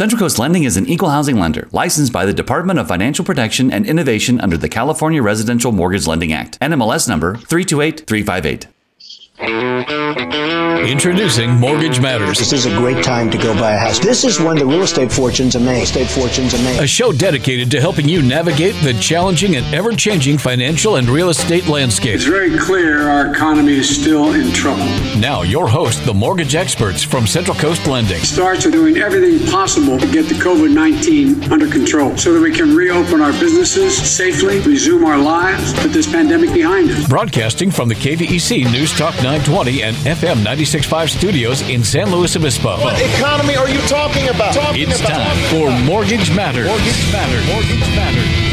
Central Coast Lending is an equal housing lender licensed by the Department of Financial Protection and Innovation under the California Residential Mortgage Lending Act. NMLS number 328358. Introducing Mortgage Matters. This is a great time to go buy a house. This is when the real estate fortunes are made. Estate fortunes are made. A show dedicated to helping you navigate the challenging and ever changing financial and real estate landscape. It's very clear our economy is still in trouble. Now, your host, the mortgage experts from Central Coast Lending. Starts with doing everything possible to get the COVID 19 under control so that we can reopen our businesses safely, resume our lives, put this pandemic behind us. Broadcasting from the KVEC News Talk 920 and FM 96.5 studios in San Luis Obispo. What economy are you talking about? Talking It's about. time for Mortgage Matters. Mortgage Matters. Mortgage Matters.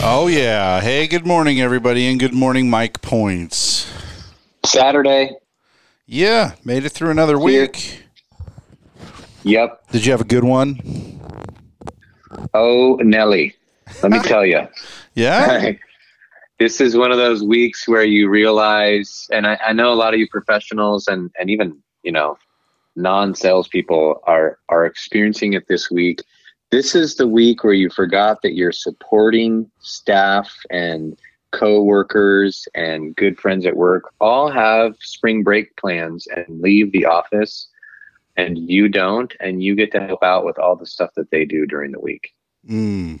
Oh yeah. Hey, good morning everybody and good morning Mike Points. Saturday. Yeah, made it through another week. Yep. Did you have a good one? Oh, Nelly. Let me tell you. Yeah? this is one of those weeks where you realize, and I, I know a lot of you professionals and, and even, you know, non salespeople are, are experiencing it this week. This is the week where you forgot that you're supporting staff and co-workers and good friends at work all have spring break plans and leave the office and you don't and you get to help out with all the stuff that they do during the week. Mm.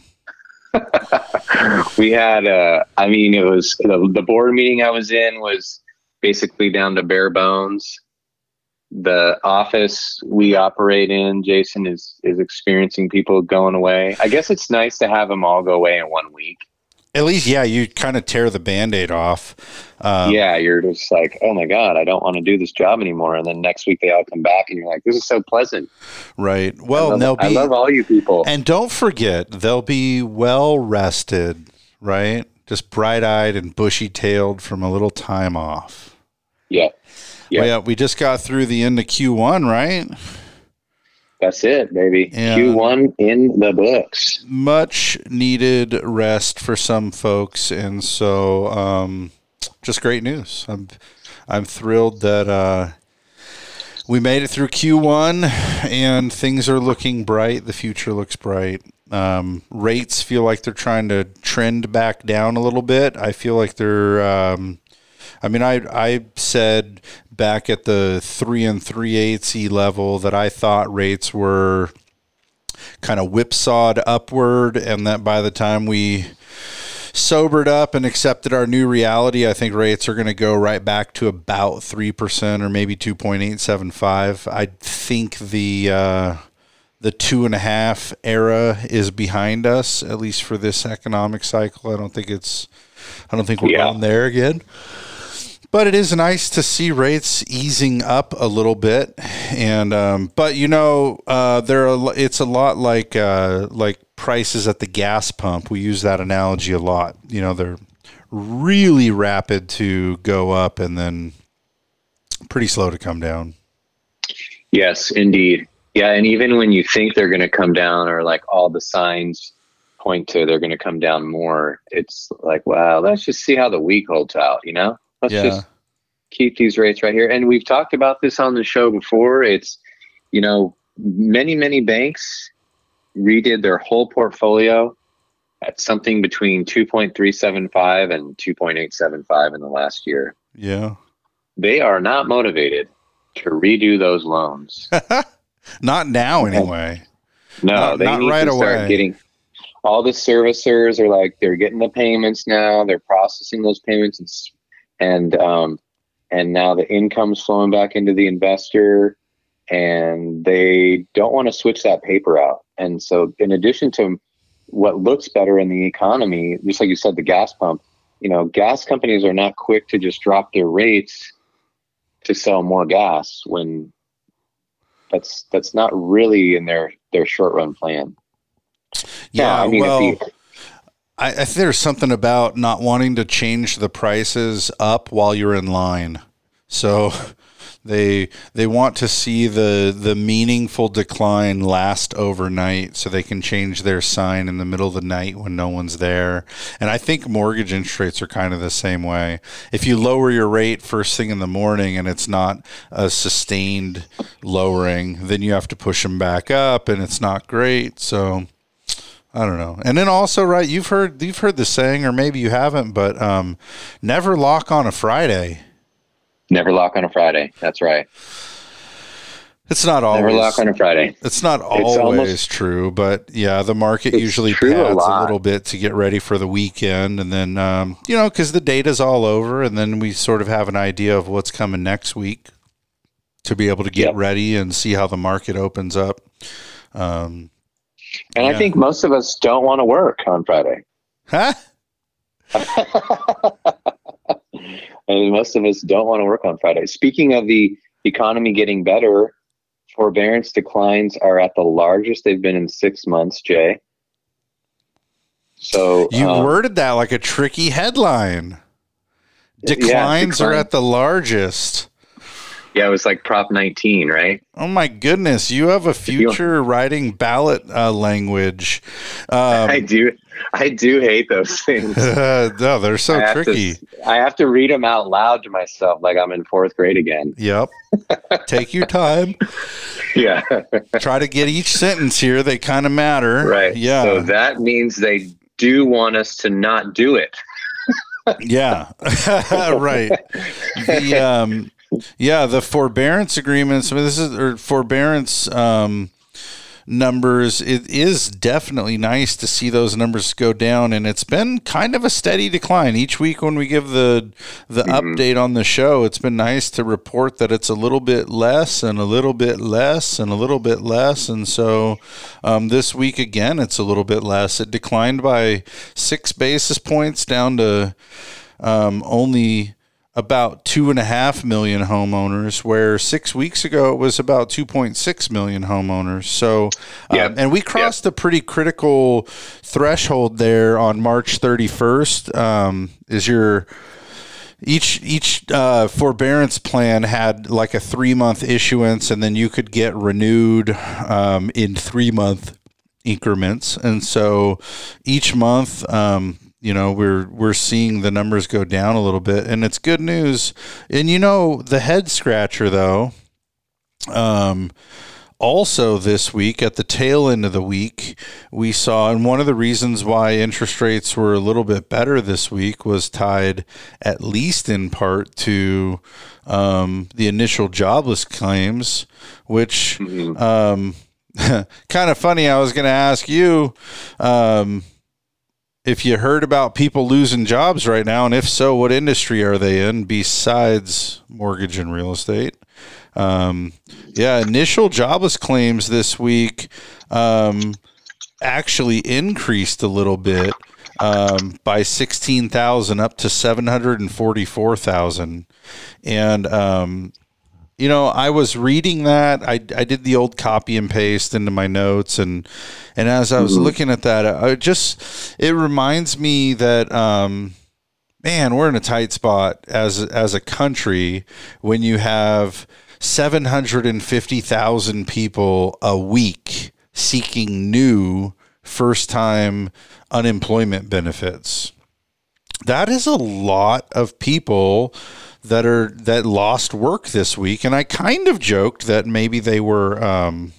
we had uh i mean it was the, the board meeting i was in was basically down to bare bones. The office we operate in jason is is experiencing people going away. I guess it's nice to have them all go away in one week At least yeah, you kind of tear the band-aid off. Um, yeah you're just like oh my god i don't want to do this job anymore and then next week they all come back and you're like this is so pleasant Right. I Well, love, they'll I love all you people And don't forget, they'll be well rested, right? Just bright-eyed and bushy-tailed from a little time off. yeah Yeah. Well, yeah, we just got through the end of Q1, right? That's it baby Yeah. q1 in the books much needed rest for some folks, and so um, just great news. I'm I'm thrilled that uh, we made it through Q1, and things are looking bright. The future looks bright. Um, rates feel like they're trying to trend back down a little bit. I feel like they're. Um, I mean, I I said back at the three and three eighths E level that I thought rates were kind of whipsawed upward, and that by the time we sobered up and accepted our new reality, I think rates are going to go right back to about three percent or maybe two point eight seven five. I think the uh, the two and a half era is behind us, at least for this economic cycle. I don't think it's. I don't think we're Yeah. going there again. But it is nice to see rates easing up a little bit, and um, but you know, uh, there are, it's a lot like uh, like prices at the gas pump. We use that analogy a lot. You know, they're really rapid to go up and then pretty slow to come down. Yes, indeed. Yeah, and even when you think they're going to come down, or like all the signs point to they're going to come down more, it's like, wow, let's just see how the week holds out. You know, let's Yeah. just keep these rates right here. And we've talked about this on the show before. It's, you know, many many banks redid their whole portfolio at something between 2.375 and 2.875 in the last year. Yeah, They are not motivated to redo those loans. not now anyway. No, Not- they not need right to start away. getting all the servicers are like they're getting the payments now. They're processing those payments, and and um, and now the income's flowing back into the investor, and they don't want to switch that paper out. And so, in addition to what looks better in the economy, just like you said, the gas pump, you know, gas companies are not quick to just drop their rates to sell more gas when that's that's not really in their their short run plan. Yeah, I mean, well, if the, I, I think there's something about not wanting to change the prices up while you're in line. So, They they want to see the the meaningful decline last overnight so they can change their sign in the middle of the night when no one's there. And I think mortgage interest rates are kind of the same way. If you lower your rate first thing in the morning and it's not a sustained lowering, then you have to push them back up and it's not great. So I don't know. And then also, right, you've heard you've heard the saying, or maybe you haven't, but um, never lock on a Friday. Never lock on a Friday. That's right. It's not always Never lock on a Friday. It's not always almost- true, but yeah, the market usually true a pads a, little bit to get ready for the weekend, and then um, you know because the data's all over, and then we sort of have an idea of what's coming next week to be able to get Yep. ready and see how the market opens up. Um, And Yeah. I think most of us don't want to work on Friday. huh? And most of us don't want to work on Friday. Speaking of the economy getting better, forbearance declines are at the largest they've been in six months, Jay. So You um, worded that like a tricky headline. Yeah, Declines are at the largest. Yeah, it was like Prop 19, right? Oh my goodness, you have a future writing ballot uh, language. I Um, do, I do hate those things. no, they're so I have to- tricky. I have to read them out loud to myself, like I'm in fourth grade again. Yep. Take your time. Yeah, Try to get each sentence here. They kind of matter. right. Yeah. So that means they do want us to not do it. yeah. right. The um, yeah, the forbearance agreements. I mean, this is or forbearance um, numbers. It is definitely nice to see those numbers go down, and it's been kind of a steady decline each week. When we give the the update on the show, it's been nice to report that it's a little bit less and a little bit less and a little bit less, and so um, this week again, it's a little bit less. It declined by six basis points down to um, only about two and a half million homeowners, where six weeks ago it was about 2.6 million homeowners. So, um, and we crossed a pretty critical threshold there on March 31st. Um, is your each each uh, forbearance plan had like a three month issuance, and then you could get renewed um, in three month increments. And so each month, um, you know, we're we're seeing the numbers go down a little bit, and it's good news. And you know, the head scratcher though. Um, also, this week, at the tail end of the week, we saw, and one of the reasons why interest rates were a little bit better this week was tied, at least in part, to um, the initial jobless claims, which um, kind of funny. I was going to ask you um, if you heard about people losing jobs right now, and if so, what industry are they in besides mortgage and real estate? Um, yeah, initial jobless claims this week um, actually increased a little bit um, by 16,000 up to 744,000. And, um, you know, I was reading that. I, I did the old copy and paste into my notes, and and as I was looking at that, I just it reminds me that um, man, we're in a tight spot as as a country when you have seven hundred and fifty thousand people a week seeking new first time unemployment benefits. That is a lot of people that are that lost work this week, and I kind of joked that maybe they were um,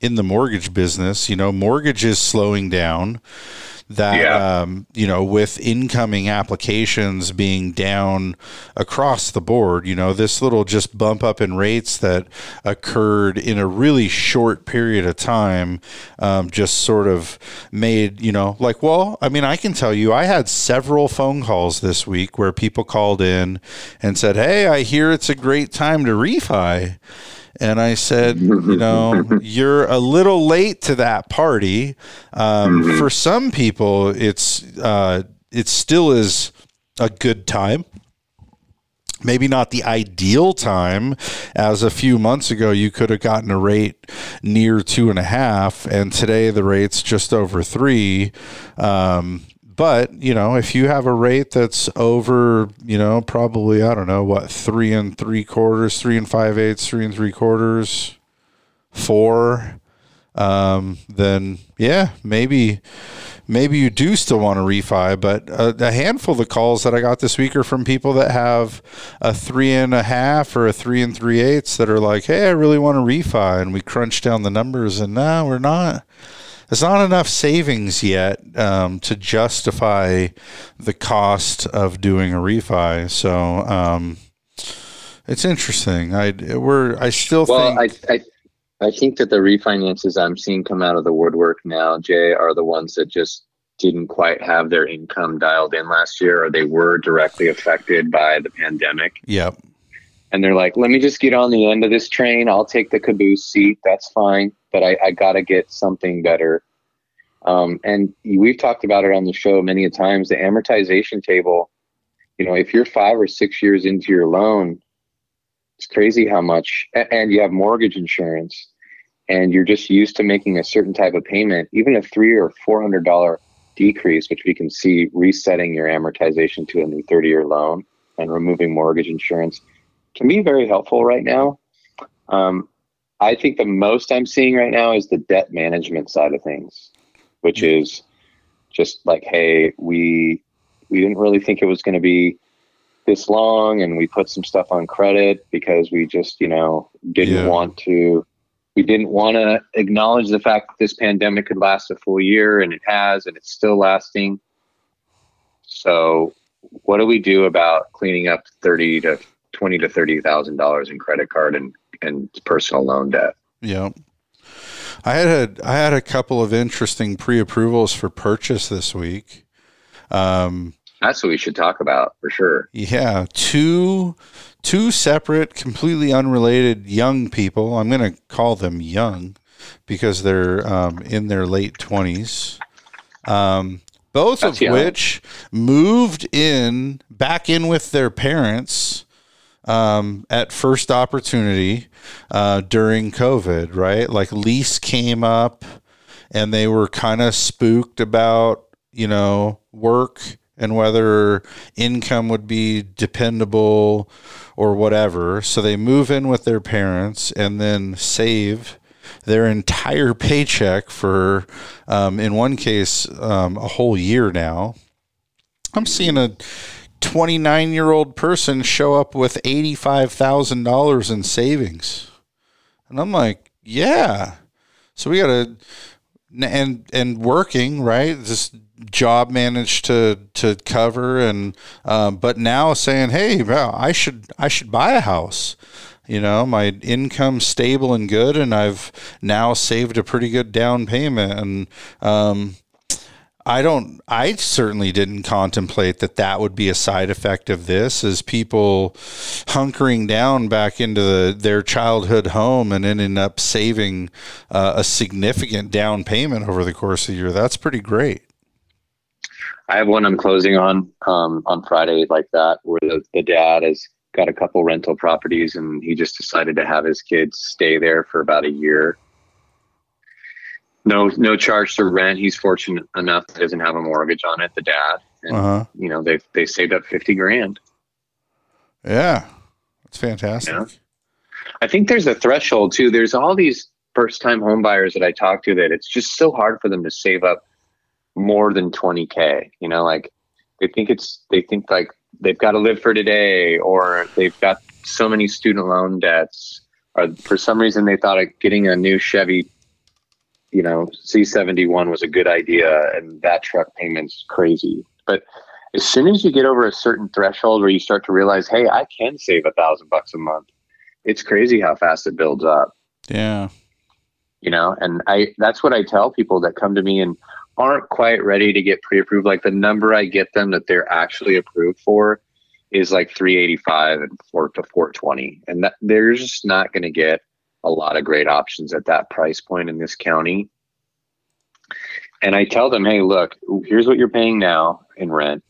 in the mortgage business. You know, mortgage is slowing down. That Yeah. um, you know, with incoming applications being down across the board, you know, this little just bump up in rates that occurred in a really short period of time, um, just sort of made you know, like, well, I mean, I can tell you, I had several phone calls this week where people called in and said, "Hey, I hear it's a great time to refi." And I said, you know, you're a little late to that party. Um, For some people, it's uh, it still is a good time. Maybe not the ideal time, as a few months ago you could have gotten a rate near two and a half, and today the rate's just over three. Um, but you know, if you have a rate that's over, you know, probably I don't know what three and three quarters, three and five eighths, three and three quarters, four, um, then yeah, maybe maybe you do still want to refi. But a, a, handful of the calls that I got this week are from people that have a three and a half or a three and three eighths that are like, hey, I really want to refi, and we crunch down the numbers, and now we're not there's not enough savings yet um, to justify the cost of doing a refi. So um, it's interesting. I we're I still well, think. I, I I think that the refinances I'm seeing come out of the woodwork now, Jay, are the ones that just didn't quite have their income dialed in last year, or they were directly affected by the pandemic. Yep. And they're like, let me just get on the end of this train. I'll take the caboose seat. That's fine but I, I got to get something better. Um, and we've talked about it on the show many times. The amortization table, you know, if you're five or six years into your loan, it's crazy how much, and you have mortgage insurance, and you're just used to making a certain type of payment, even a three or four hundred dollar decrease, which we can see resetting your amortization to a new 30 year loan and removing mortgage insurance can be very helpful right now. Um, I think the most I'm seeing right now is the debt management side of things, which is just like, hey, we we didn't really think it was going to be this long, and we put some stuff on credit because we just, you know, didn't yeah. want to. We didn't want to acknowledge the fact that this pandemic could last a full year, and it has, and it's still lasting. So, what do we do about cleaning up thirty to twenty to thirty thousand dollars in credit card and and personal loan debt. Yeah. I had a, I had a couple of interesting pre-approvals for purchase this week. Um, That's what we should talk about for sure. Yeah, two two separate, completely unrelated young people. I'm going to call them young because they're um, in their late twenties. Um, both That's of young. which moved in back in with their parents um, at first opportunity uh, during COVID, right? Like lease came up and they were kind of spooked about, you know, work and whether income would be dependable or whatever. So they move in with their parents and then save their entire paycheck for, um, in one case, um, a whole year now. I'm seeing a 29 year old person show up with $85,000 in savings. And I'm like, yeah. So we got to, and, and working, right? This job managed to, to cover and, um, but now saying, Hey, well, I should, I should buy a house. You know, my income stable and good, and I've now saved a pretty good down payment. And, um, I don't. I certainly didn't contemplate that that would be a side effect of this, as people hunkering down back into the, their childhood home and ending up saving uh, a significant down payment over the course of the year. That's pretty great. I have one I'm closing on um, on Friday, like that, where the, the dad has got a couple rental properties, and he just decided to have his kids stay there for about a year no no charge to rent. He's fortunate enough that doesn't have a mortgage on it. The dad, and, uh-huh. you know, they they saved up fifty grand. Yeah, that's fantastic. You know? I think there's a threshold too. There's all these first time home buyers that I talk to that it's just so hard for them to save up more than 20k. You know, like they think it's they think like they've got to live for today, or they've got so many student loan debts, or for some reason they thought of getting a new Chevy you know, C71 was a good idea and that truck payment's crazy. But as soon as you get over a certain threshold where you start to realize, hey, I can save a thousand bucks a month, it's crazy how fast it builds up. Yeah. You know, and I that's what I tell people that come to me and aren't quite ready to get pre-approved. Like the number I get them that they're actually approved for is like 385 and 4 to 420. And that they're just not going to get a lot of great options at that price point in this county. And I tell them, hey, look, here's what you're paying now in rent,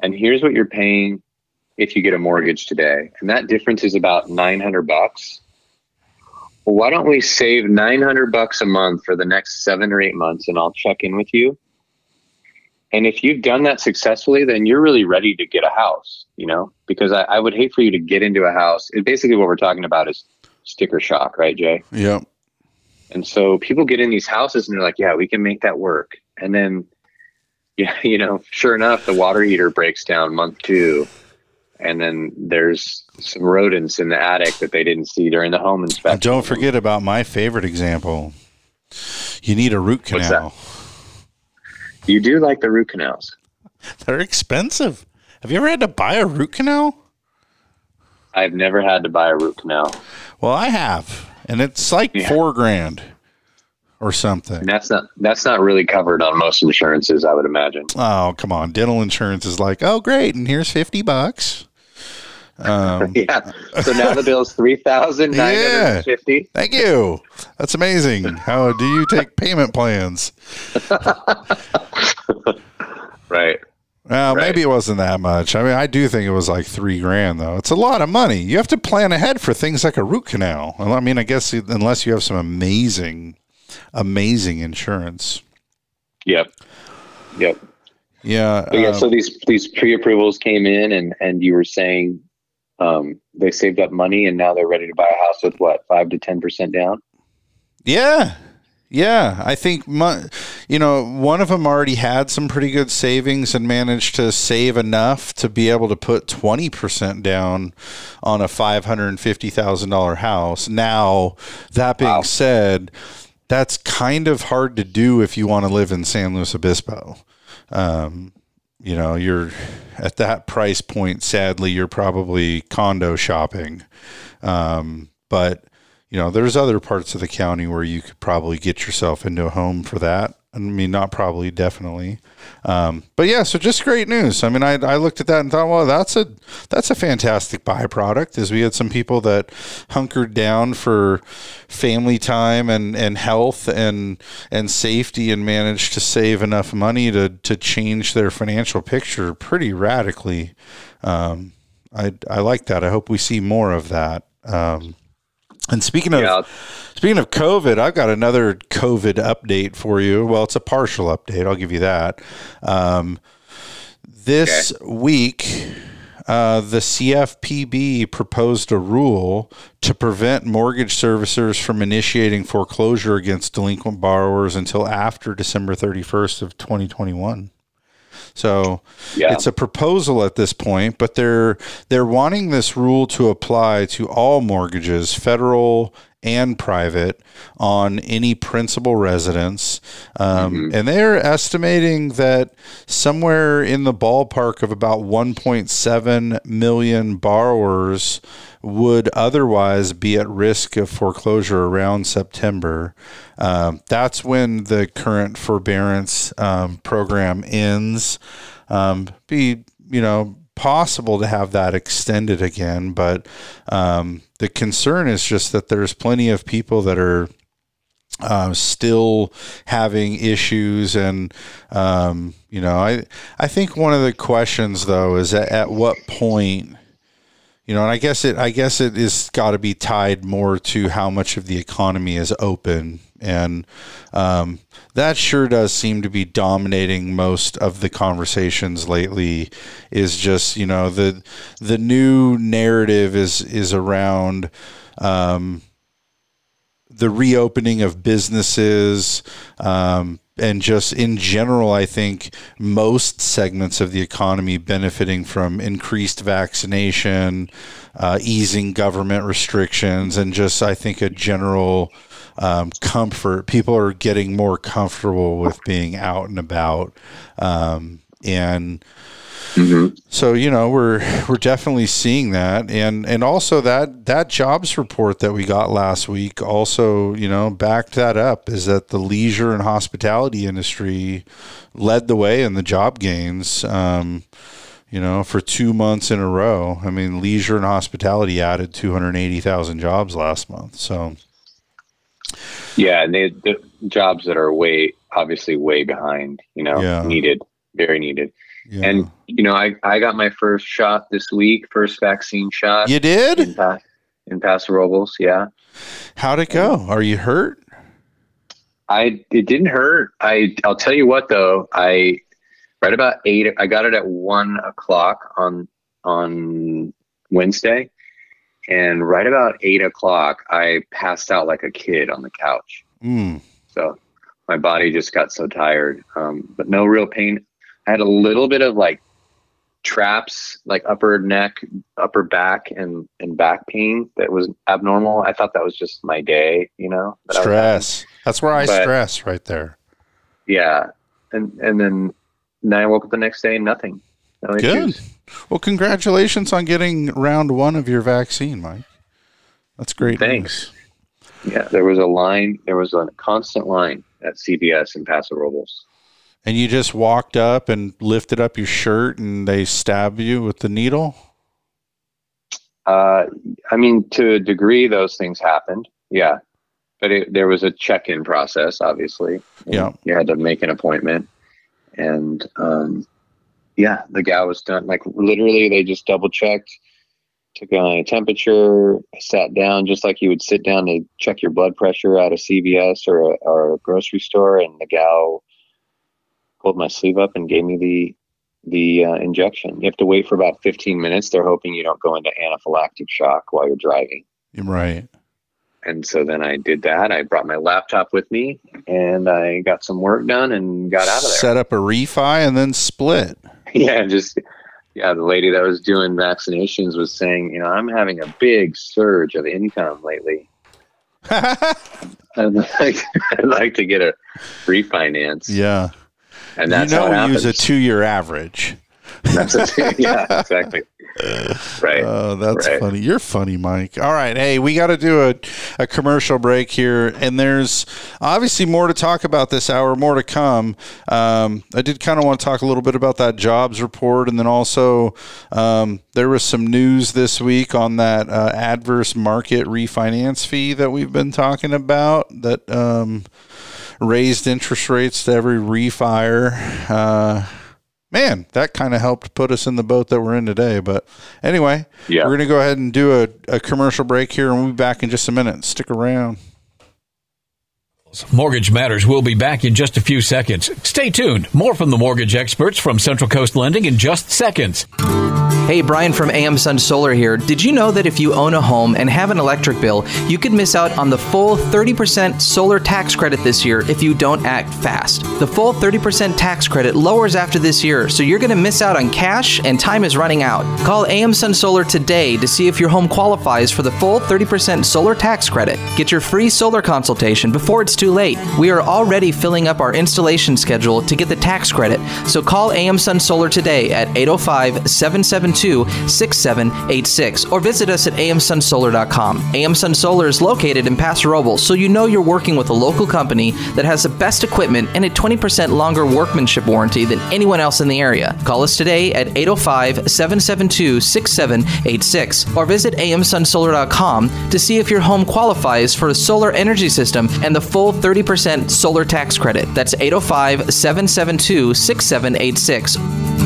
and here's what you're paying if you get a mortgage today. And that difference is about 900 bucks. Well, why don't we save 900 bucks a month for the next seven or eight months and I'll check in with you? and if you've done that successfully, then you're really ready to get a house, you know, because I, I would hate for you to get into a house. It, basically, what we're talking about is sticker shock, right, Jay? Yep. And so people get in these houses and they're like, yeah, we can make that work. And then, yeah, you know, sure enough, the water heater breaks down month two. And then there's some rodents in the attic that they didn't see during the home inspection. And don't forget about my favorite example. You need a root canal. You do like the root canals. They're expensive. Have you ever had to buy a root canal? I've never had to buy a root canal. Well, I have, and it's like Yeah. four grand or something. And that's not that's not really covered on most insurances, I would imagine. Oh, come on. Dental insurance is like, oh, great, and here's 50 bucks. Um, Yeah. So now the bill's three thousand nine hundred and fifty. thank you. That's amazing. How do you take payment plans? Right. Well, Right. maybe it wasn't that much. I mean, I do think it was like three grand, though. It's a lot of money. You have to plan ahead for things like a root canal. I mean, I guess unless you have some amazing, amazing insurance. Yep. Yep. Yeah. But yeah, um, so these these pre approvals came in and and you were saying um they saved up money and now they're ready to buy a house with what, five to ten percent down? Yeah. Yeah, I think my, you know one of them already had some pretty good savings and managed to save enough to be able to put twenty percent down on a five hundred and fifty thousand dollar house. Now, that being Wow. said, that's kind of hard to do if you want to live in San Luis Obispo. Um, you know, you're at that price point. Sadly, you're probably condo shopping, um, but you know, there's other parts of the county where you could probably get yourself into a home for that. I mean, not probably, definitely. Um, but yeah, so just great news. I mean, I, I looked at that and thought, well, that's a that's a fantastic byproduct. Is we had some people that hunkered down for family time and, and health and and safety and managed to save enough money to to change their financial picture pretty radically. Um, I I like that. I hope we see more of that. Um, and speaking of Yeah. speaking of COVID, I've got another COVID update for you. Well, it's a partial update. I'll give you that. Um, this week, uh, the CFPB proposed a rule to prevent mortgage servicers from initiating foreclosure against delinquent borrowers until after December 31st of 2021. So Yeah. it's a proposal at this point, but they're they're wanting this rule to apply to all mortgages, federal and private, on any principal residence, um, and they're estimating that somewhere in the ballpark of about 1.7 million borrowers would otherwise be at risk of foreclosure around September. Um, that's when the current forbearance um, program ends. Um, be you know possible to have that extended again, but um, the concern is just that there's plenty of people that are uh, still having issues and um, you know I I think one of the questions though is at what point you know and I guess it I guess it is got to be tied more to how much of the economy is open. And um, that sure does seem to be dominating most of the conversations lately is just you know the the new narrative is is around um, the reopening of businesses um, and just in general, I think most segments of the economy benefiting from increased vaccination, uh, easing government restrictions, and just I think a general um, comfort. People are getting more comfortable with being out and about, um, and so you know we're we're definitely seeing that, and and also that that jobs report that we got last week also you know backed that up. Is that the leisure and hospitality industry led the way in the job gains? Um, you know, for two months in a row. I mean, leisure and hospitality added 280,000 jobs last month. So, Yeah, and they the jobs that are way obviously way behind, you know, Yeah. needed, very needed. yeah. And you know, I I got my first shot this week, first vaccine shot you in did? pa- in Paso Robles. Yeah, How'd it go? Are you hurt? I it didn't hurt. I I'll tell you what though, I right about eight. I got it at one o'clock on on Wednesday, and right about eight o'clock, I passed out like a kid on the couch. Mm. So my body just got so tired, um, but no real pain. I had a little bit of like traps, like upper neck, upper back, and and back pain that was abnormal. I thought that was just my day, you know. that I was having. Stress. That's where I But- stress right there. Yeah, and and then then I woke up the next day and nothing. No Good. issues. Well, congratulations on getting round one of your vaccine, Mike. That's great. Thanks. news. Yeah, there was a line. There was a constant line at CVS in Paso Robles. And you just walked up and lifted up your shirt and they stabbed you with the needle? Uh, I mean, to a degree, those things happened. Yeah, but it, there was a check-in process, obviously. Yeah. you had to make an appointment, and um, yeah, the gal was done. Like literally, they just double-checked, took my temperature, sat down just like you would sit down to check your blood pressure at a CVS or a, or a grocery store, and the gal pulled my sleeve up and gave me the the uh, injection. You have to wait for about 15 minutes. They're hoping you don't go into anaphylactic shock while you're driving. Right. And so then I did that. I brought my laptop with me and I got some work done and got out of there. Set up a refi and then split. yeah, just yeah, the lady that was doing vaccinations was saying, you know, I'm having a big surge of income lately. I'd like, I'd like to get a refinance. yeah. And that's you how it know, happens. use a two year average. That's a- yeah, exactly. Right. Oh, that's Right. funny. You're funny, Mike. All right. Hey, we got to do a, a commercial break here. And there's obviously more to talk about this hour, more to come. Um, I did kind of want to talk a little bit about that jobs report. And then also, um, there was some news this week on that uh, adverse market refinance fee that we've been talking about that um, raised interest rates to every refi. Uh, man, that kind of helped put us in the boat that we're in today. But anyway, Yeah. we're going to go ahead and do a, a commercial break here, and we'll be back in just a minute. Stick around. Mortgage Matters will be back in just a few seconds. Stay tuned. More from the mortgage experts from Central Coast Lending in just seconds. Hey, Brian from AM Sun Solar here. Did you know that if you own a home and have an electric bill, you could miss out on the full 30% solar tax credit this year if you don't act fast? The full 30% tax credit lowers after this year, so you're going to miss out on cash and time is running out. Call AM Sun Solar today to see if your home qualifies for the full 30% solar tax credit. Get your free solar consultation before it's too late. We are already filling up our installation schedule to get the tax credit, so call AM Sun Solar today at 805 772 6786 or visit us at amsunsolar.com. AM Sun Solar is located in Paso Robles, so you know you're working with a local company that has the best equipment and a 20% longer workmanship warranty than anyone else in the area. Call us today at 805 772 6786 or visit amsunsolar.com to see if your home qualifies for a solar energy system and the full 30% solar tax credit. That's 805 772 6786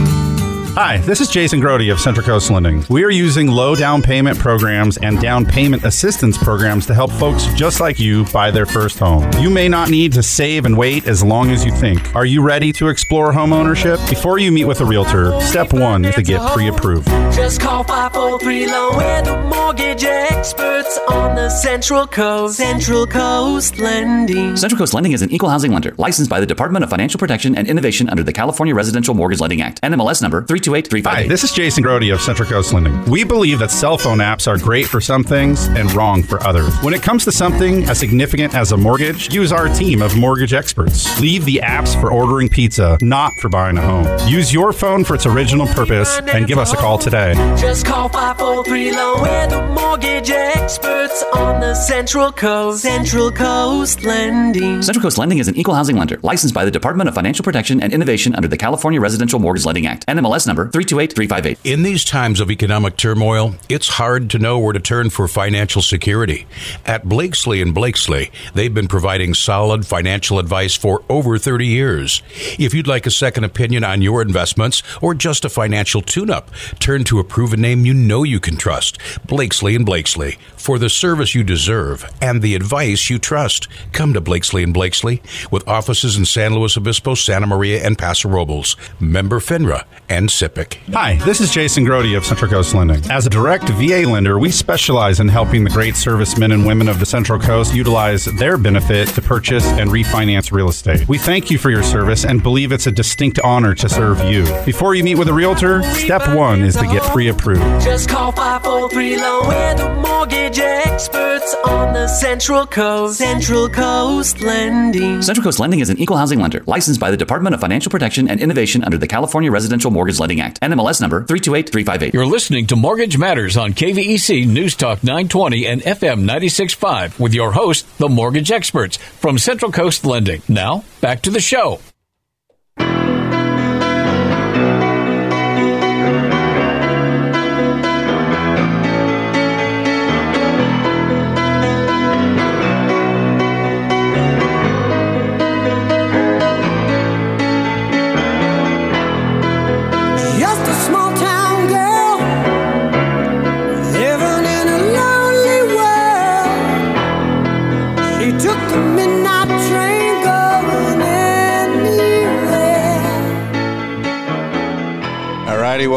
Hi, this is Jason Grody of Central Coast Lending. We are using low down payment programs and down payment assistance programs to help folks just like you buy their first home. You may not need to save and wait as long as you think. Are you ready to explore home ownership? Before you meet with a realtor, step one is to get pre approved. Just call 543 Loan. We're the mortgage experts on the Central Coast. Central Coast Lending. Central Coast Lending is an equal housing lender licensed by the Department of Financial Protection and Innovation under the California Residential Mortgage Lending Act. NMLS number 32. Hi, This is Jason Grody of Central Coast Lending. We believe that cell phone apps are great for some things and wrong for others. When it comes to something as significant as a mortgage, use our team of mortgage experts. Leave the apps for ordering pizza, not for buying a home. Use your phone for its original purpose and give us a call today. Just call 543 Low. We're the mortgage experts on the Central Coast. Central Coast Lending. Central Coast Lending is an equal housing lender licensed by the Department of Financial Protection and Innovation under the California Residential Mortgage Lending Act. NMLS number number 328358. In these times of economic turmoil, it's hard to know where to turn for financial security. At Blakeslee and Blakeslee, they've been providing solid financial advice for over 30 years. If you'd like a second opinion on your investments or just a financial tune-up, turn to a proven name you know you can trust. Blakeslee and Blakeslee. For the service you deserve and the advice you trust, come to Blakeslee and Blakeslee with offices in San Luis Obispo, Santa Maria, and Paso Robles. Member FINRA and SIPC. Hi, this is Jason Grody of Central Coast Lending. As a direct VA lender, we specialize in helping the great servicemen and women of the Central Coast utilize their benefit to purchase and refinance real estate. We thank you for your service and believe it's a distinct honor to serve you. Before you meet with a realtor, step one is to get pre approved. Just call 543 Loan. We're the mortgage experts on the Central Coast. Central Coast Lending. Central Coast Lending is an equal housing lender licensed by the Department of Financial Protection and Innovation under the California Residential Mortgage Lending Act. NMLS number 328358. You're listening to Mortgage Matters on KVEC News Talk 920 and FM 965 with your host, the mortgage experts from Central Coast Lending. Now, back to the show.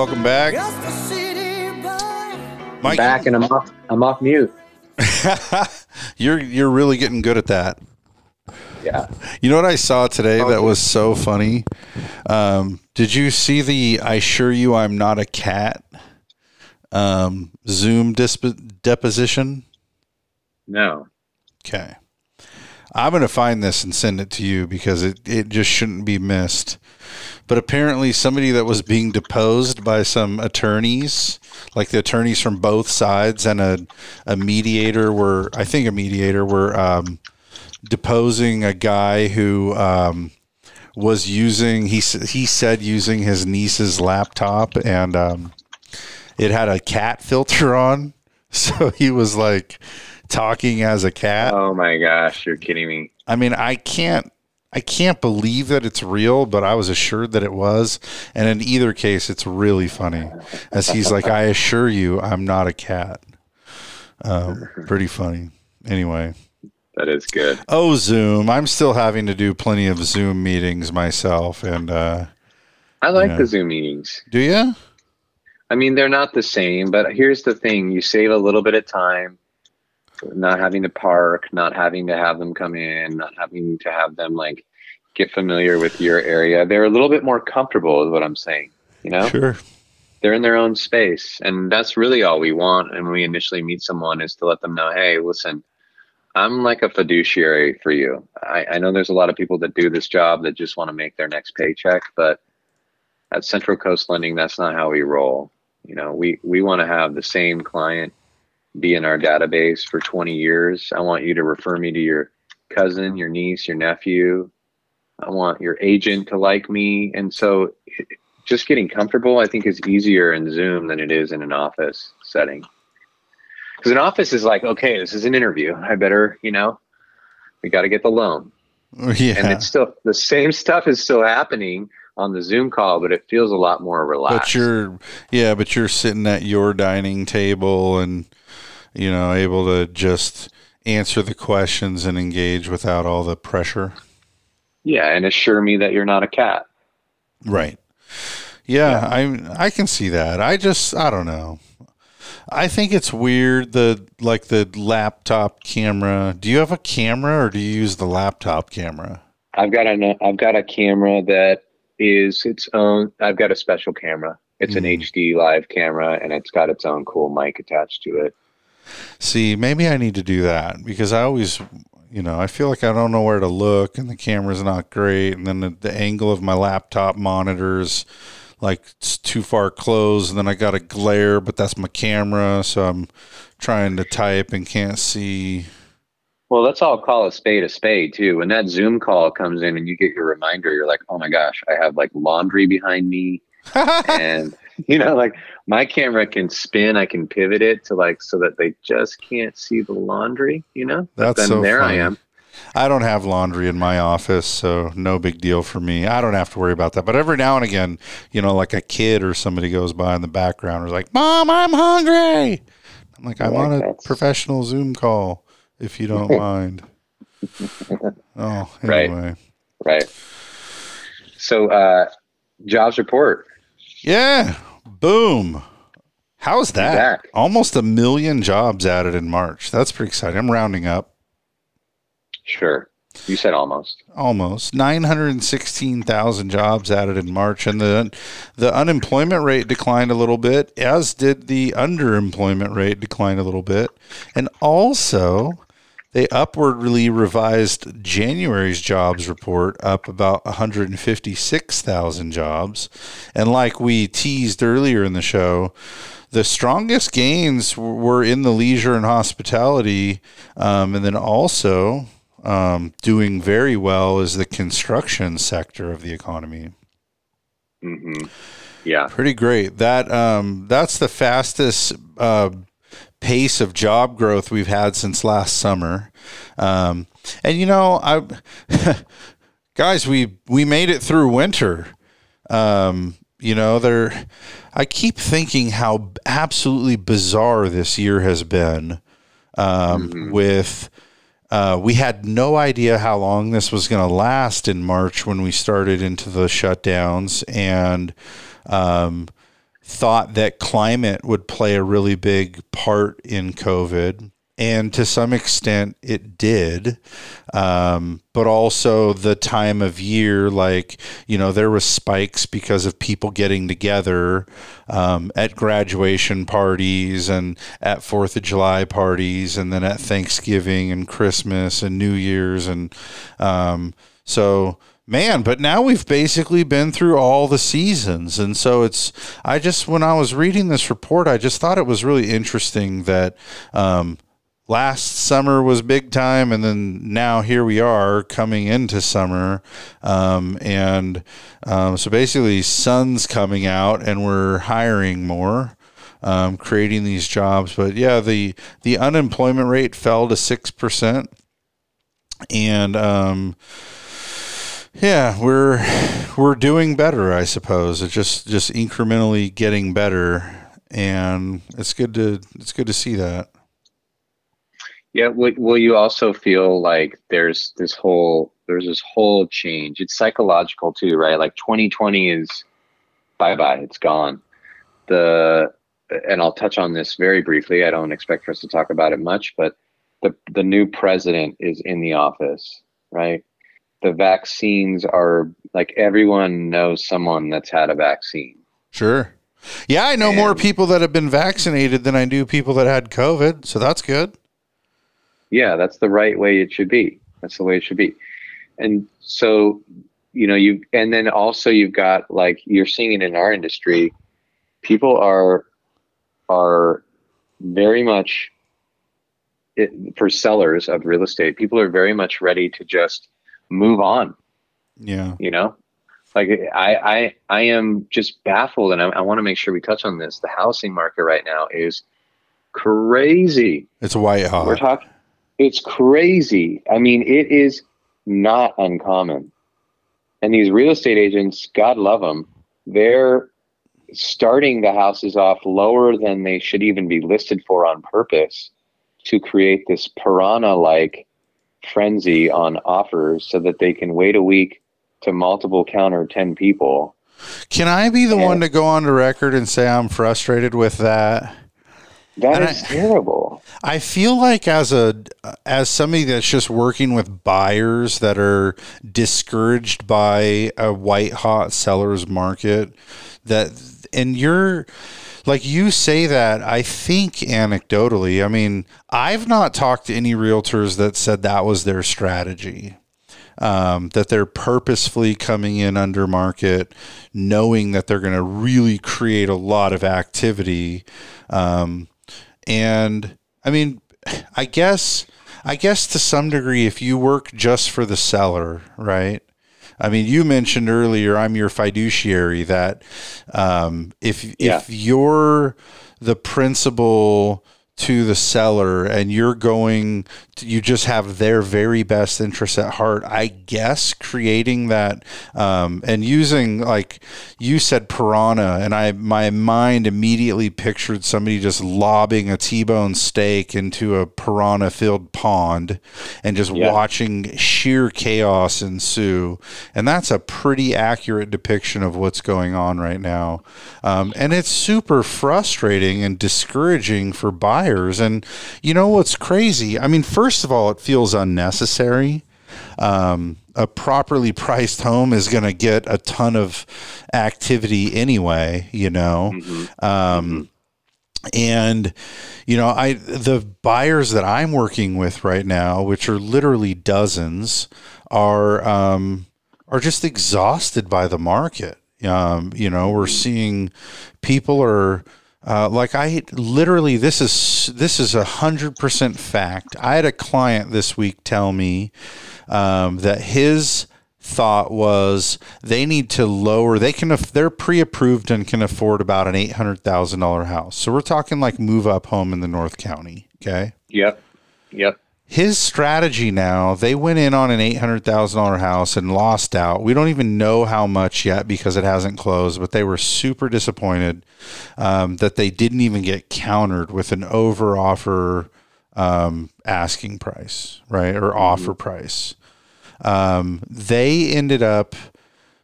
Welcome back. Just a city boy. Mike, Back and I'm off. I'm off mute. you're you're really getting good at that. Yeah. You know what I saw today that was so funny? Um, did you see the "I assure you I'm not a cat" um, Zoom disp- deposition? No. Okay. I'm going to find this and send it to you because it, it just shouldn't be missed. But apparently, somebody that was being deposed by some attorneys, like the attorneys from both sides and a, a mediator, were, I think, a mediator, were um, deposing a guy who um, was using, he, he said, using his niece's laptop and um, it had a cat filter on. So he was like talking as a cat. Oh my gosh, you're kidding me. I mean, I can't I can't believe that it's real, but I was assured that it was. And in either case, it's really funny. As he's like, I assure you, I'm not a cat. Um, pretty funny. Anyway. That is good. Oh, Zoom. I'm still having to do plenty of Zoom meetings myself. And uh, I like Yeah. the Zoom meetings. do you? I mean, they're not the same, but here's the thing you save a little bit of time not having to park, not having to have them come in, not having to have them like get familiar with your area. They're a little bit more comfortable, is what I'm saying. You know, Sure. they're in their own space, and that's really all we want. And when we initially meet someone, is to let them know, hey, listen, I'm like a fiduciary for you. I, I know there's a lot of people that do this job that just want to make their next paycheck, but at Central Coast Lending, that's not how we roll. You know, we we want to have the same client be in our database for 20 years. I want you to refer me to your cousin, your niece, your nephew. I want your agent to like me, and so just getting comfortable, I think, is easier in Zoom than it is in an office setting. Because an office is like, okay, this is an interview. I better, you know, we got to get the loan. Yeah. And it's still the same stuff is still happening on the Zoom call, but it feels a lot more relaxed. But you're, yeah, but you're sitting at your dining table and, you know, able to just answer the questions and engage without all the pressure. yeah, and assure me that you're not a cat. Right. Yeah, I I can see that. I just I don't know. I think it's weird the like the laptop camera. Do you have a camera or do you use the laptop camera? I've got a I've got a camera that is its own. I've got a special camera. It's an mm. HD live camera, and it's got its own cool mic attached to it. See, maybe I need to do that because I always, you know, I feel like I don't know where to look and the camera's not great. And then the, the angle of my laptop monitors, like it's too far close. And then I got a glare, but that's my camera. So I'm trying to type and can't see. Well, let's all call a spade a spade too. When that Zoom call comes in and you get your reminder, you're like, "Oh my gosh, I have like laundry behind me. and you know, like my camera can spin, I can pivot it to like so that they just can't see the laundry. You know, That's then so there funny. I am. I don't have laundry in my office, so no big deal for me. I don't have to worry about that. But every now and again, you know, like a kid or somebody goes by in the background, is like, "Mom, I'm hungry." I'm like, "I'm on a professional Zoom call, if you don't mind." oh, Right. Right. So, uh, jobs report. Yeah, boom. How's that? Almost a million jobs added in March. That's pretty exciting. I'm rounding up. Sure. You said almost. almost 916,000 jobs added in March and the the unemployment rate declined a little bit as did the underemployment rate decline a little bit and also they upwardly revised January's jobs report up about 156,000 jobs and like we teased earlier in the show the strongest gains were in the leisure and hospitality um, and then also um, doing very well is the construction sector of the economy. hmm Yeah. Pretty great. That um, that's the fastest uh, pace of job growth we've had since last summer. Um, and you know, I guys, we we made it through winter. Um, you know, there. I keep thinking how absolutely bizarre this year has been um, with. Uh, we had no idea how long this was going to last in March when we started into the shutdowns and um, thought that climate would play a really big part in COVID. And to some extent, it did. Um, but also the time of year, like, you know, there was spikes because of people getting together um, at graduation parties and at Fourth of July parties, and then at Thanksgiving and Christmas and New Year's. And um, so, man, but now we've basically been through all the seasons. And so it's, I just, when I was reading this report, I just thought it was really interesting that, um, last summer was big time and then now here we are coming into summer. Um, and um, so basically sun's coming out and we're hiring more um, creating these jobs. But yeah the the unemployment rate fell to 6% and um, yeah we're we're doing better i suppose it's just just incrementally getting better and it's good to it's good to see that Yeah. Will, will you also feel like there's this whole there's this whole change? It's psychological too, right? Like 2020 is bye bye. It's gone. The and I'll touch on this very briefly. I don't expect for us to talk about it much, but the the new president is in the office, right? The vaccines are like everyone knows someone that's had a vaccine. Sure. Yeah, I know more people that have been vaccinated than I do people that had COVID, so that's good. Yeah, that's the right way it should be. That's the way it should be. And so, you know, you and then also you've got like you're seeing it in our industry, people are are very much it, for sellers of real estate, people are very much ready to just move on, Yeah. you know? Like I I I am just baffled and I, I want to make sure we touch on this. The housing market right now is crazy. It's a white hot. We're talking. It's crazy. I mean, it is not uncommon. And these real estate agents, God love them, they're starting the houses off lower than they should even be listed for on purpose to create this piranha like frenzy on offers so that they can wait a week to multiple counter 10 people. Can I be the one to go on the record and say I'm frustrated with that? That And is terrible. I feel like as a as somebody that's just working with buyers that are discouraged by a white hot sellers market that and you're like you say that I think anecdotally I mean I've not talked to any realtors that said that was their strategy um, that they're purposefully coming in under market, knowing that they're going to really create a lot of activity. Um, and I mean, I guess, I guess to some degree, if you work just for the seller, right? I mean, you mentioned earlier, I'm your fiduciary. That um, if Yeah. if you're the principal to the seller and you're going to, you just have their very best interests at heart i guess creating that um, and using like you said piranha and i my mind immediately pictured somebody just lobbing a t-bone steak into a piranha filled pond and just Yeah. watching sheer chaos ensue and that's a pretty accurate depiction of what's going on right now um, and it's super frustrating and discouraging for buyers and you know what's crazy? I mean first of all it feels unnecessary. Um, a properly priced home is going to get a ton of activity anyway you know? Um, and you know i the buyers that i'm working with right now which are literally dozens are um are just exhausted by the market. Um you know we're seeing people are uh, like I literally, this is this is a hundred percent fact. I had a client this week tell me um, that his thought was they need to lower. They can they're pre-approved and can afford about an eight hundred thousand dollar house. So we're talking like move up home in the North County. Okay. Yep. Yep. His strategy now, they went in on an $800,000 house and lost out. We don't even know how much yet because it hasn't closed, but they were super disappointed um, that they didn't even get countered with an over offer um, asking price, right? Or offer price. Um, they ended up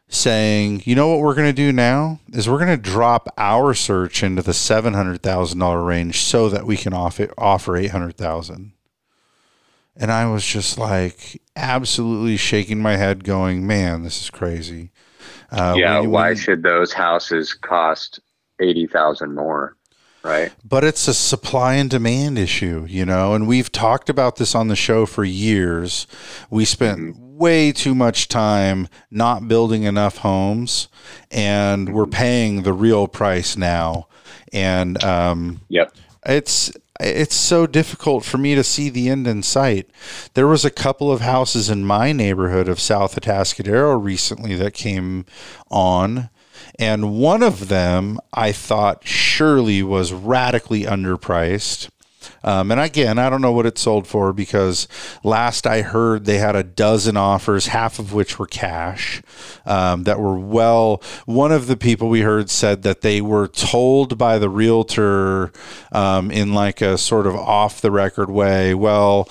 saying, you know what we're going to do now is we're going to drop our search into the $700,000 range so that we can offer, offer 800,000. And I was just like absolutely shaking my head going, man, this is crazy. Uh, yeah. when why when- should those houses cost eighty thousand more? Right. But it's a supply and demand issue, you know, and we've talked about this on the show for years. We spent way too much time not building enough homes, and we're paying the real price now. And um, Yep. it's it's so difficult for me to see the end in sight. There was a couple of houses in my neighborhood of South Atascadero recently that came on, and one of them I thought surely was radically underpriced. Um, and again, I don't know what it sold for because last I heard they had a dozen offers, half of which were cash, um, that were well. One of the people we heard said that they were told by the realtor um, in like a sort of off the record way, well,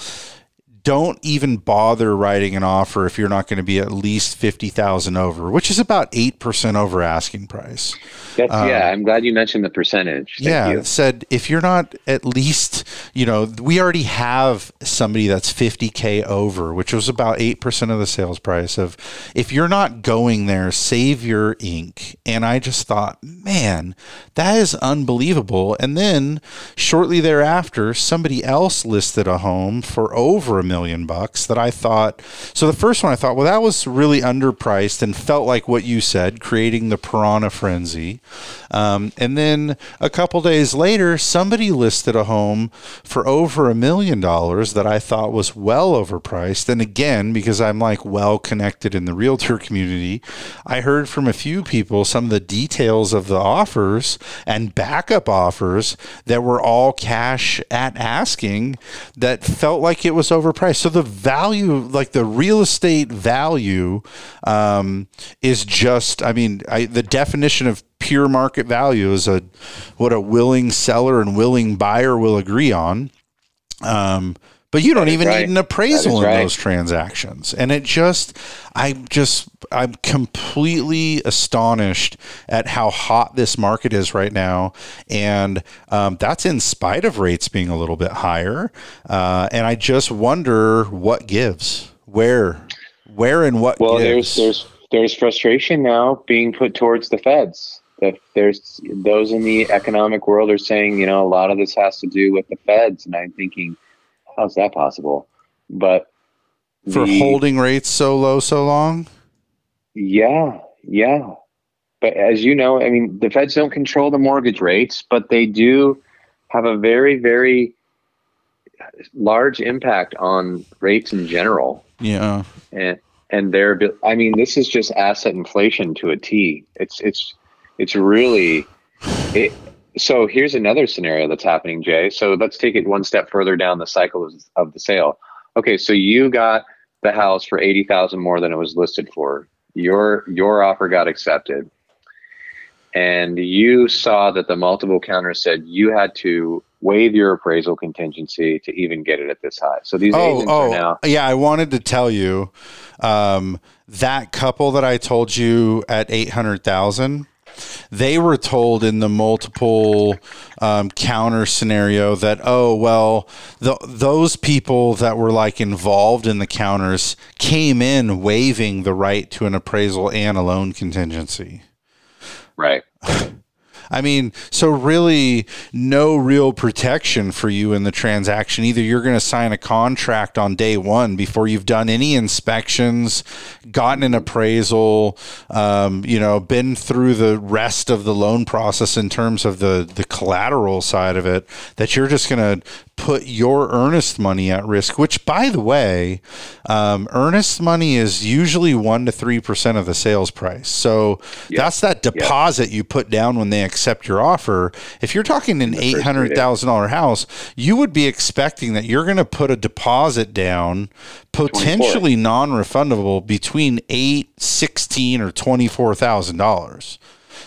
don't even bother writing an offer if you're not going to be at least 50,000 over, which is about 8% over asking price. That's, Um, yeah. I'm glad you mentioned the percentage. Thank yeah, you. said if you're not at least, you know, we already have somebody that's 50k over, which was about 8% of the sales price of if you're not going there, save your ink. And I just thought, man, that is unbelievable. And then shortly thereafter, somebody else listed a home for over a million bucks that I thought. So the first one I thought, well, that was really underpriced and felt like what you said, creating the piranha frenzy. Um, and then a couple days later, somebody listed a home for over a million dollars that I thought was well overpriced. And again, because I'm like well connected in the realtor community, I heard from a few people some of the details of the offers and backup offers that were all cash at asking that felt like it was overpriced. So the value, like the real estate value, um, is just, I mean, I, the definition of pure market value is a what a willing seller and willing buyer will agree on. Um, but you don't even right. need an appraisal in right. those transactions. And it just, I'm just, I'm completely astonished at how hot this market is right now. And um, that's in spite of rates being a little bit higher. Uh, and I just wonder what gives, where, where and what Well, gives. there's there's there's frustration now being put towards the feds. That there's those in the economic world are saying, you know, a lot of this has to do with the feds, and I'm thinking, how's that possible? But for the- holding rates so low so long. Yeah, yeah. But as you know, I mean, the feds don't control the mortgage rates, but they do have a very, very large impact on rates in general. Yeah. And and they're I mean this is just asset inflation to a T. It's it's it's really it. So here's another scenario that's happening, Jay. So let's take it one step further down the cycle of, of the sale. Okay, so you got the house for eighty thousand more than it was listed for. Your your offer got accepted, and you saw that the multiple counter said you had to waive your appraisal contingency to even get it at this high. So these Oh, agents are oh, now yeah. I wanted to tell you um, that couple that I told you at eight hundred thousand. They were told in the multiple um, counter scenario that oh well, the, those people that were like involved in the counters came in waiving the right to an appraisal and a loan contingency. right. I mean, so really no real protection for you in the transaction. Either you're going to sign a contract on day one before you've done any inspections, gotten an appraisal, um, you know, been through the rest of the loan process in terms of the, the collateral side of it, that you're just going to put your earnest money at risk, which by the way, um, earnest money is usually one to 3% of the sales price. So that's that deposit you put down when they accept your offer. If you're talking an $800,000 house, you would be expecting that you're going to put a deposit down, potentially non refundable between eight, 16 or $24,000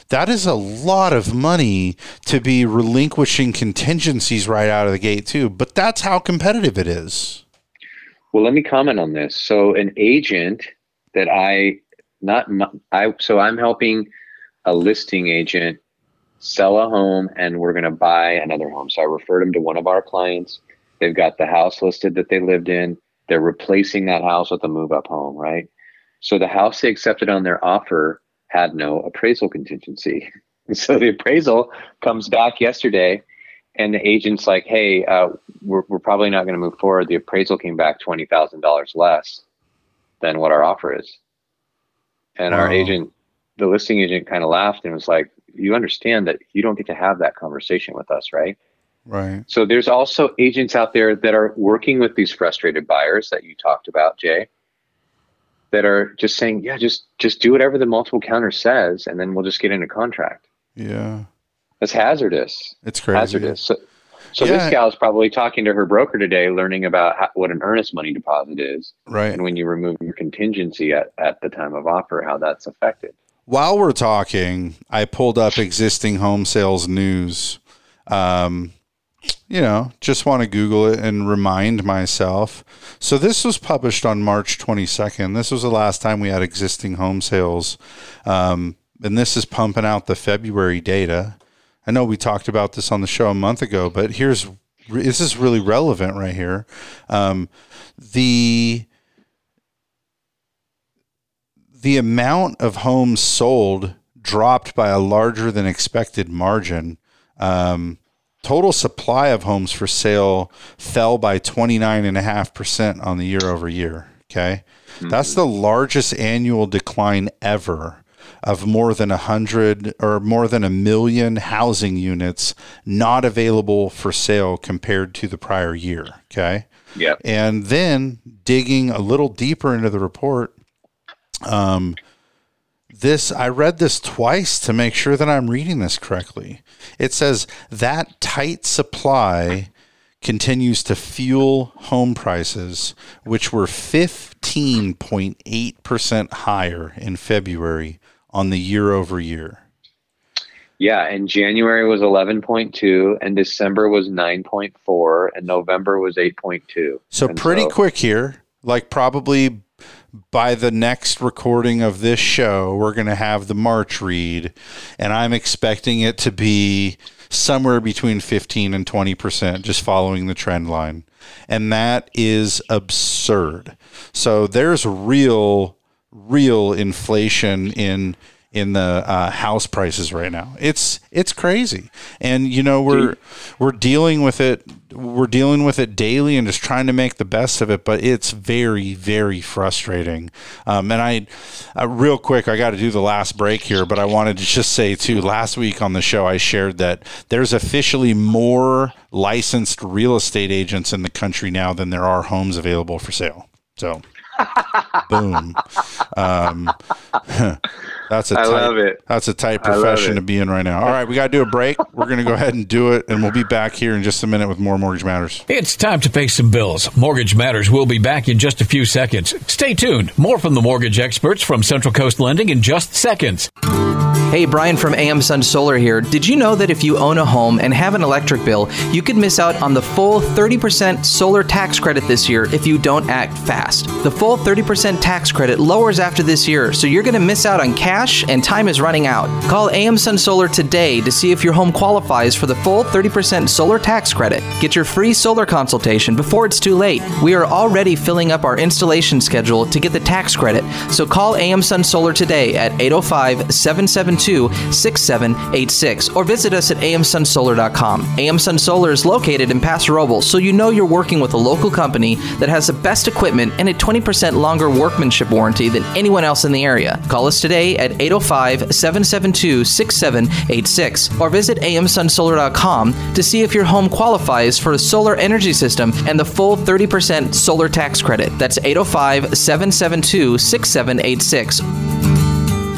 that is a lot of money to be relinquishing contingencies right out of the gate too but that's how competitive it is Well, let me comment on this. So, an agent that I not I so I'm helping a listing agent sell a home, and we're going to buy another home. So I referred them to one of our clients. They've got the house listed that they lived in. They're replacing that house with a move-up home, right? So the house they accepted on their offer had no appraisal contingency. So the appraisal comes back yesterday, and the agent's like, "Hey, uh, we're we're probably not going to move forward. The appraisal came back twenty thousand dollars less than what our offer is." And our agent, the listing agent, kind of laughed and was like, "You understand that you don't get to have that conversation with us, right?" right So there's also agents out there that are working with these frustrated buyers that you talked about, Jay, that are just saying, "Yeah, just just do whatever the multiple counter says, and then we'll just get into contract." yeah That's hazardous. It's crazy. Hazardous. So, so Yeah. this gal's probably talking to her broker today, learning about how, what an earnest money deposit is, right and when you remove your contingency at, at the time of offer, how that's affected. while we're talking i pulled up existing home sales news um, you know just want to google it and remind myself. So this was published on march 22nd this was the last time we had existing home sales. Um, and this is pumping out the february data. I know we talked about this on the show a month ago but here's this is really relevant right here. Um, the the amount of homes sold dropped by a larger than expected margin. Um, total supply of homes for sale fell by 29.5% on the year over year. Okay. That's the largest annual decline ever of more than a hundred or more than a million housing units not available for sale compared to the prior year. Okay. Yep. And then digging a little deeper into the report, um, this I read this twice to make sure that I'm reading this correctly. It says that tight supply continues to fuel home prices, which were 15.8% higher in February on the year over year. Yeah, and January was 11.2, and December was 9.4, and November was 8.2. So And pretty quick here, like probably by the next recording of this show, we're going to have the March read, and I'm expecting it to be somewhere between 15 and 20%, just following the trend line. And that is absurd. So there's real, real inflation in in the uh, house prices right now. It's it's crazy, and you know we're we're dealing with it. We're dealing with it daily and just trying to make the best of it. But it's very very frustrating. Um, and I, uh, real quick, I got to do the last break here, but I wanted to just say too. Last week on the show, I shared that there's officially more licensed real estate agents in the country now than there are homes available for sale. So. Boom. Um, that's a I tight, love it. That's a tight profession to be in right now. All right, we got to do a break. We're going to go ahead and do it, and we'll be back here in just a minute with more Mortgage Matters. It's time to pay some bills. Mortgage Matters will be back in just a few seconds. Stay tuned. More from the mortgage experts from Central Coast Lending in just seconds. Hey, Brian from AM Sun Solar here. Did you know that if you own a home and have an electric bill, you could miss out on the full 30% solar tax credit this year if you don't act fast? The full 30% tax credit lowers after this year, so you're going to miss out on cash and time is running out. Call AM Sun Solar today to see if your home qualifies for the full 30% solar tax credit. Get your free solar consultation before it's too late. We are already filling up our installation schedule to get the tax credit, so call AM Sun Solar today at 805 772 6786 or visit us at amsunsolar.com. AM Sun Solar is located in Paso Robles, so you know you're working with a local company that has the best equipment and a 20% longer workmanship warranty than anyone else in the area. Call us today at 805 772 6786 or visit amsunsolar.com to see if your home qualifies for a solar energy system and the full 30% solar tax credit. That's 805 772 6786.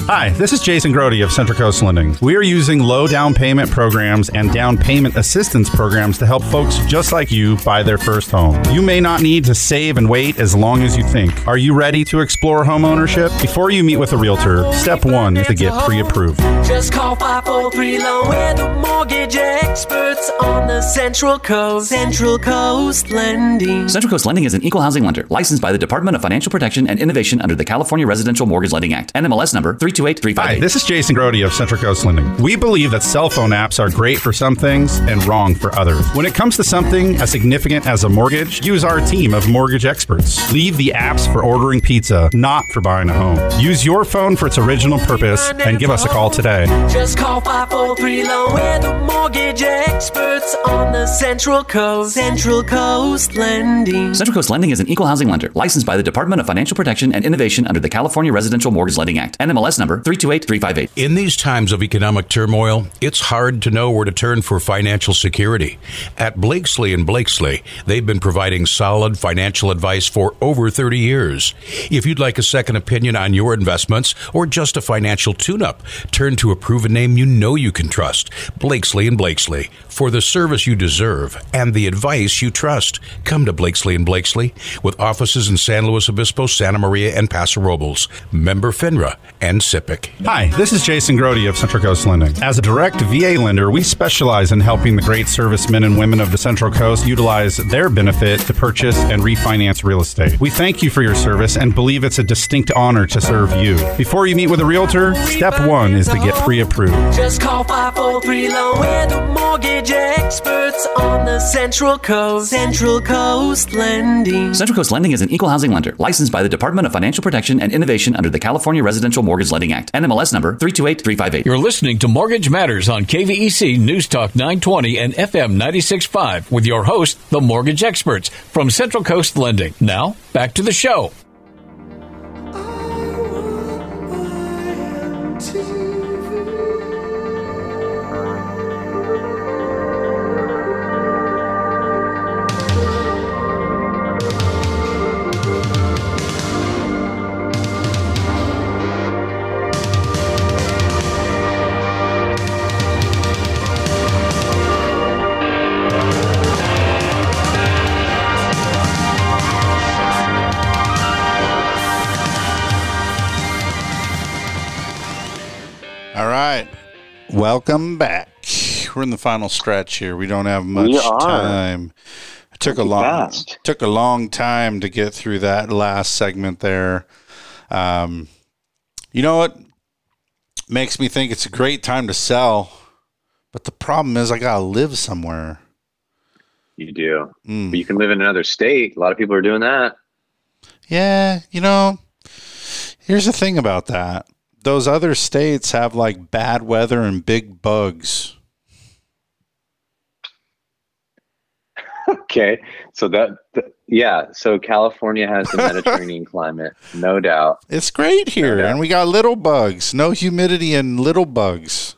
Hi, this is Jason Grody of Central Coast Lending. We are using low down payment programs and down payment assistance programs to help folks just like you buy their first home. You may not need to save and wait as long as you think. Are you ready to explore home ownership? Before you meet with a realtor, step one is to get pre approved. Just call 543 Loan. We're the mortgage experts on the Central Coast. Central Coast Lending. Central Coast Lending is an equal housing lender licensed by the Department of Financial Protection and Innovation under the California Residential Mortgage Lending Act. NMLS number 328358. Hi, this is Jason Grody of Central Coast Lending. We believe that cell phone apps are great for some things and wrong for others. When it comes to something as significant as a mortgage, use our team of mortgage experts. Leave the apps for ordering pizza, not for buying a home. Use your phone for its original purpose and give us a call today. Just call 543 Loan. We're the mortgage experts on the Central Coast. Central Coast Lending. Central Coast Lending is an equal housing lender licensed by the Department of Financial Protection and Innovation under the California Residential Mortgage Lending Act. NMLS number 328358. In these times of economic turmoil, it's hard to know where to turn for financial security. At Blakeslee and Blakeslee, they've been providing solid financial advice for over 30 years. If you'd like a second opinion on your investments or just a financial tune-up, turn to a proven name you know you can trust. Blakeslee and Blakeslee. For the service you deserve and the advice you trust, come to Blakeslee and Blakeslee with offices in San Luis Obispo, Santa Maria, and Paso Robles. Member FINRA and SIPC. Hi, this is Jason Grody of Central Coast Lending. As a direct VA lender, we specialize in helping the great servicemen and women of the Central Coast utilize their benefit to purchase and refinance real estate. We thank you for your service and believe it's a distinct honor to serve you. Before you meet with a realtor, step one is to get pre approved. Just call 543 Loan. We're the mortgage experts on the Central Coast. Central Coast Lending. Central Coast Lending is an equal housing lender licensed by the Department of Financial Protection and Innovation under the California Residential Mortgage Lending Act. NMLS number 328358. You're listening to Mortgage Matters on KVEC News Talk 920 and FM 965 with your host, the mortgage experts from Central Coast Lending. Now, back to the show. Welcome back. We're in the final stretch here. We don't have much time. It took a long fast. took a long time to get through that last segment there. Um, you know what makes me think it's a great time to sell, but the problem is I gotta live somewhere. You do. Mm. But you can live in another state. A lot of people are doing that. Yeah, you know, here's the thing about that. Those other states have like bad weather and big bugs. Okay. So that, th- yeah. So California has the Mediterranean climate, no doubt. It's great here, Okay. and we got little bugs, no humidity and little bugs.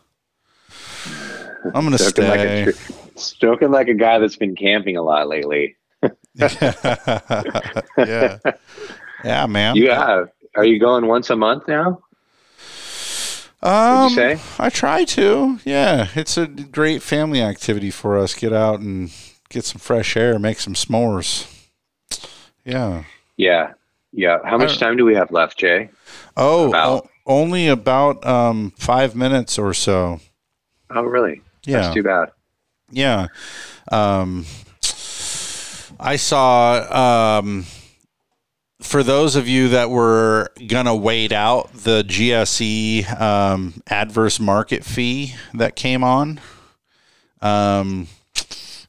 I'm gonna like, stay. a, tr- joking like a guy that's been camping a lot lately. yeah, Yeah, man. You have. Are you going once a month now? Um, you say? I try to. Yeah, it's a great family activity for us. Get out and get some fresh air, make some s'mores. Yeah. Yeah. Yeah. How much time do we have left, Jay? Oh, About. only about um, five minutes or so. Oh, really? Yeah. That's too bad. Yeah. Um, I saw, um, for those of you that were going to wait out the GSE um, adverse market fee that came on, um,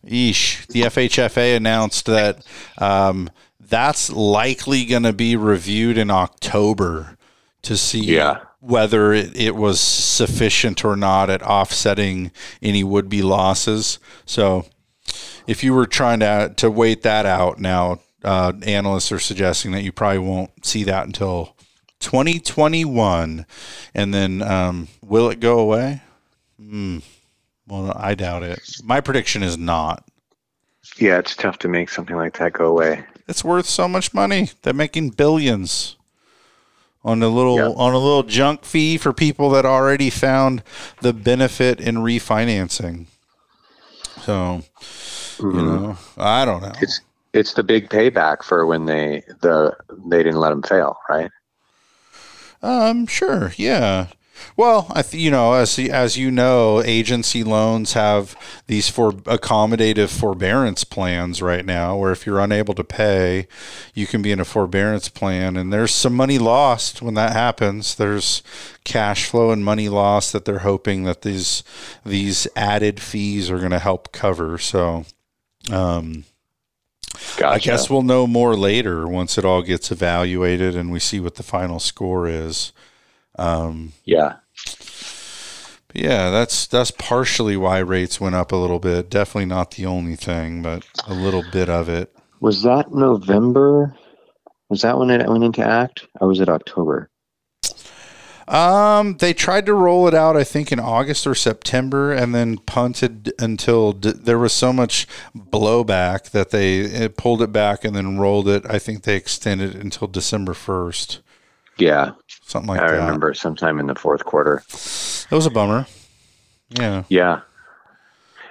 eesh, the FHFA announced that um, that's likely going to be reviewed in October to see Yeah. whether it, it was sufficient or not at offsetting any would be losses. So if you were trying to to wait that out now, uh, analysts are suggesting that you probably won't see that until 2021. And then um, will it go away? Hmm. well, I doubt it. My prediction is not. Yeah, it's tough to make something like that go away. It's worth so much money. They're making billions on a little on a little junk fee for people that already found the benefit in refinancing. So, you know, I don't know. It's it's the big payback for when they the they didn't let them fail, right? Um, sure, yeah. Well, I th- you know, as as you know, agency loans have these for accommodative forbearance plans right now, where if you're unable to pay, you can be in a forbearance plan, and there's some money lost when that happens. There's cash flow and money lost that they're hoping that these these added fees are going to help cover. So, um, I guess we'll know more later once it all gets evaluated and we see what the final score is. Um, yeah. but yeah, that's that's partially why rates went up a little bit. Definitely not the only thing, but a little bit of it. Was that November? Was that when it went into act? Or was it October? Um, they tried to roll it out, I think, in August or September, and then punted until d- there was so much blowback that they it pulled it back and then rolled it. I think they extended it until December first, Yeah, something like I that. I remember sometime in the fourth quarter. It was a bummer. Yeah. Yeah.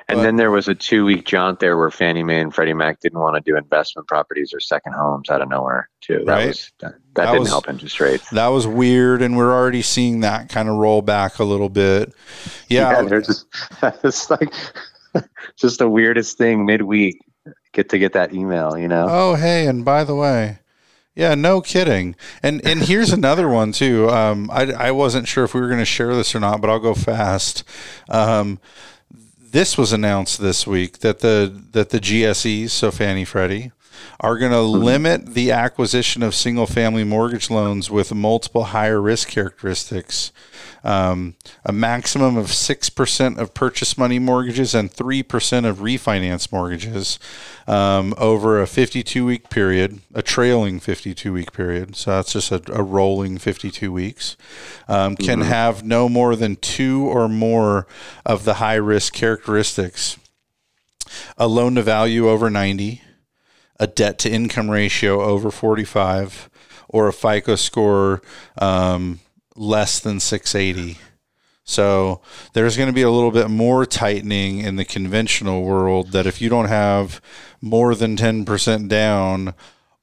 And But- then there was a two week jaunt there where Fannie Mae and Freddie Mac didn't want to do investment properties or second homes out of nowhere too. That Right. was that, that, didn't was- help interest rates. That was weird, and we're already seeing that kind of roll back a little bit. Yeah, they're just it's like just the weirdest thing midweek. Get to get that email, you know. Oh, hey, and by the way, yeah, no kidding. And and here's another one too. Um, I I wasn't sure if we were going to share this or not, but I'll go fast. Um, this was announced this week that the that the GSEs, so Fannie Freddie, are going to limit the acquisition of single family mortgage loans with multiple higher risk characteristics. Um, a maximum of 6% of purchase money mortgages and 3% of refinance mortgages um, over a 52 week period, a trailing 52 week period. So that's just a, a rolling 52 weeks. Um, can have no more than two or more of the high risk characteristics a loan to value over 90, a debt to income ratio over 45, or a FICO score um, less than 680. So there's going to be a little bit more tightening in the conventional world that if you don't have more than 10% down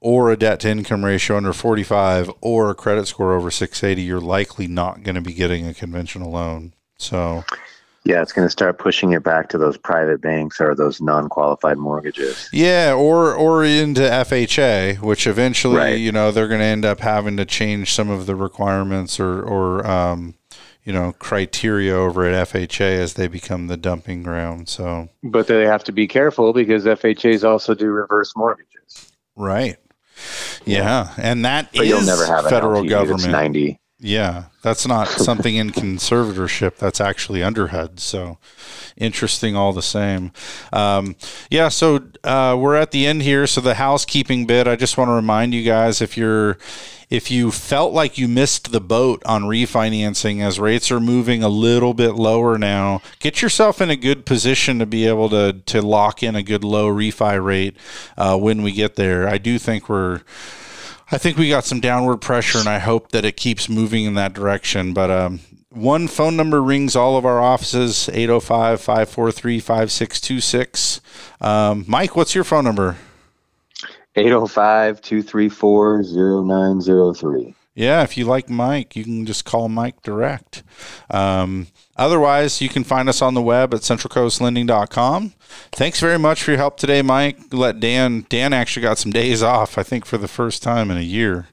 or a debt to income ratio under 45 or a credit score over 680, you're likely not going to be getting a conventional loan. So Yeah, it's going to start pushing it back to those private banks or those non-qualified mortgages. Yeah, or or into FHA, which eventually, Right. you know, they're going to end up having to change some of the requirements or or um, you know, criteria over at FHA as they become the dumping ground. So, But they have to be careful because FHAs also do reverse mortgages. right. Yeah, and that But is you'll never have an federal LTV that's government. 90. Yeah, that's not something in conservatorship. That's actually under HUD. So interesting, all the same. Um, yeah, so uh, we're at the end here. So the housekeeping bit. I just want to remind you guys if you're if you felt like you missed the boat on refinancing as rates are moving a little bit lower now, get yourself in a good position to be able to to lock in a good low refi rate uh, when we get there. I do think we're I think we got some downward pressure, and I hope that it keeps moving in that direction. But um, one phone number rings all of our offices 805 543 5626. Um, Mike, what's your phone number? 805 234 0903. Yeah, if you like Mike, you can just call Mike direct. Um, otherwise, you can find us on the web at centralcoastlending.com. Thanks very much for your help today, Mike. Let Dan, Dan actually got some days off, I think, for the first time in a year.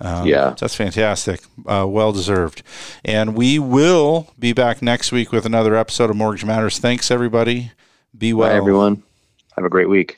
Um, Yeah. That's fantastic. Uh, well deserved. And we will be back next week with another episode of Mortgage Matters. Thanks, everybody. Be well. Bye, everyone. Have a great week.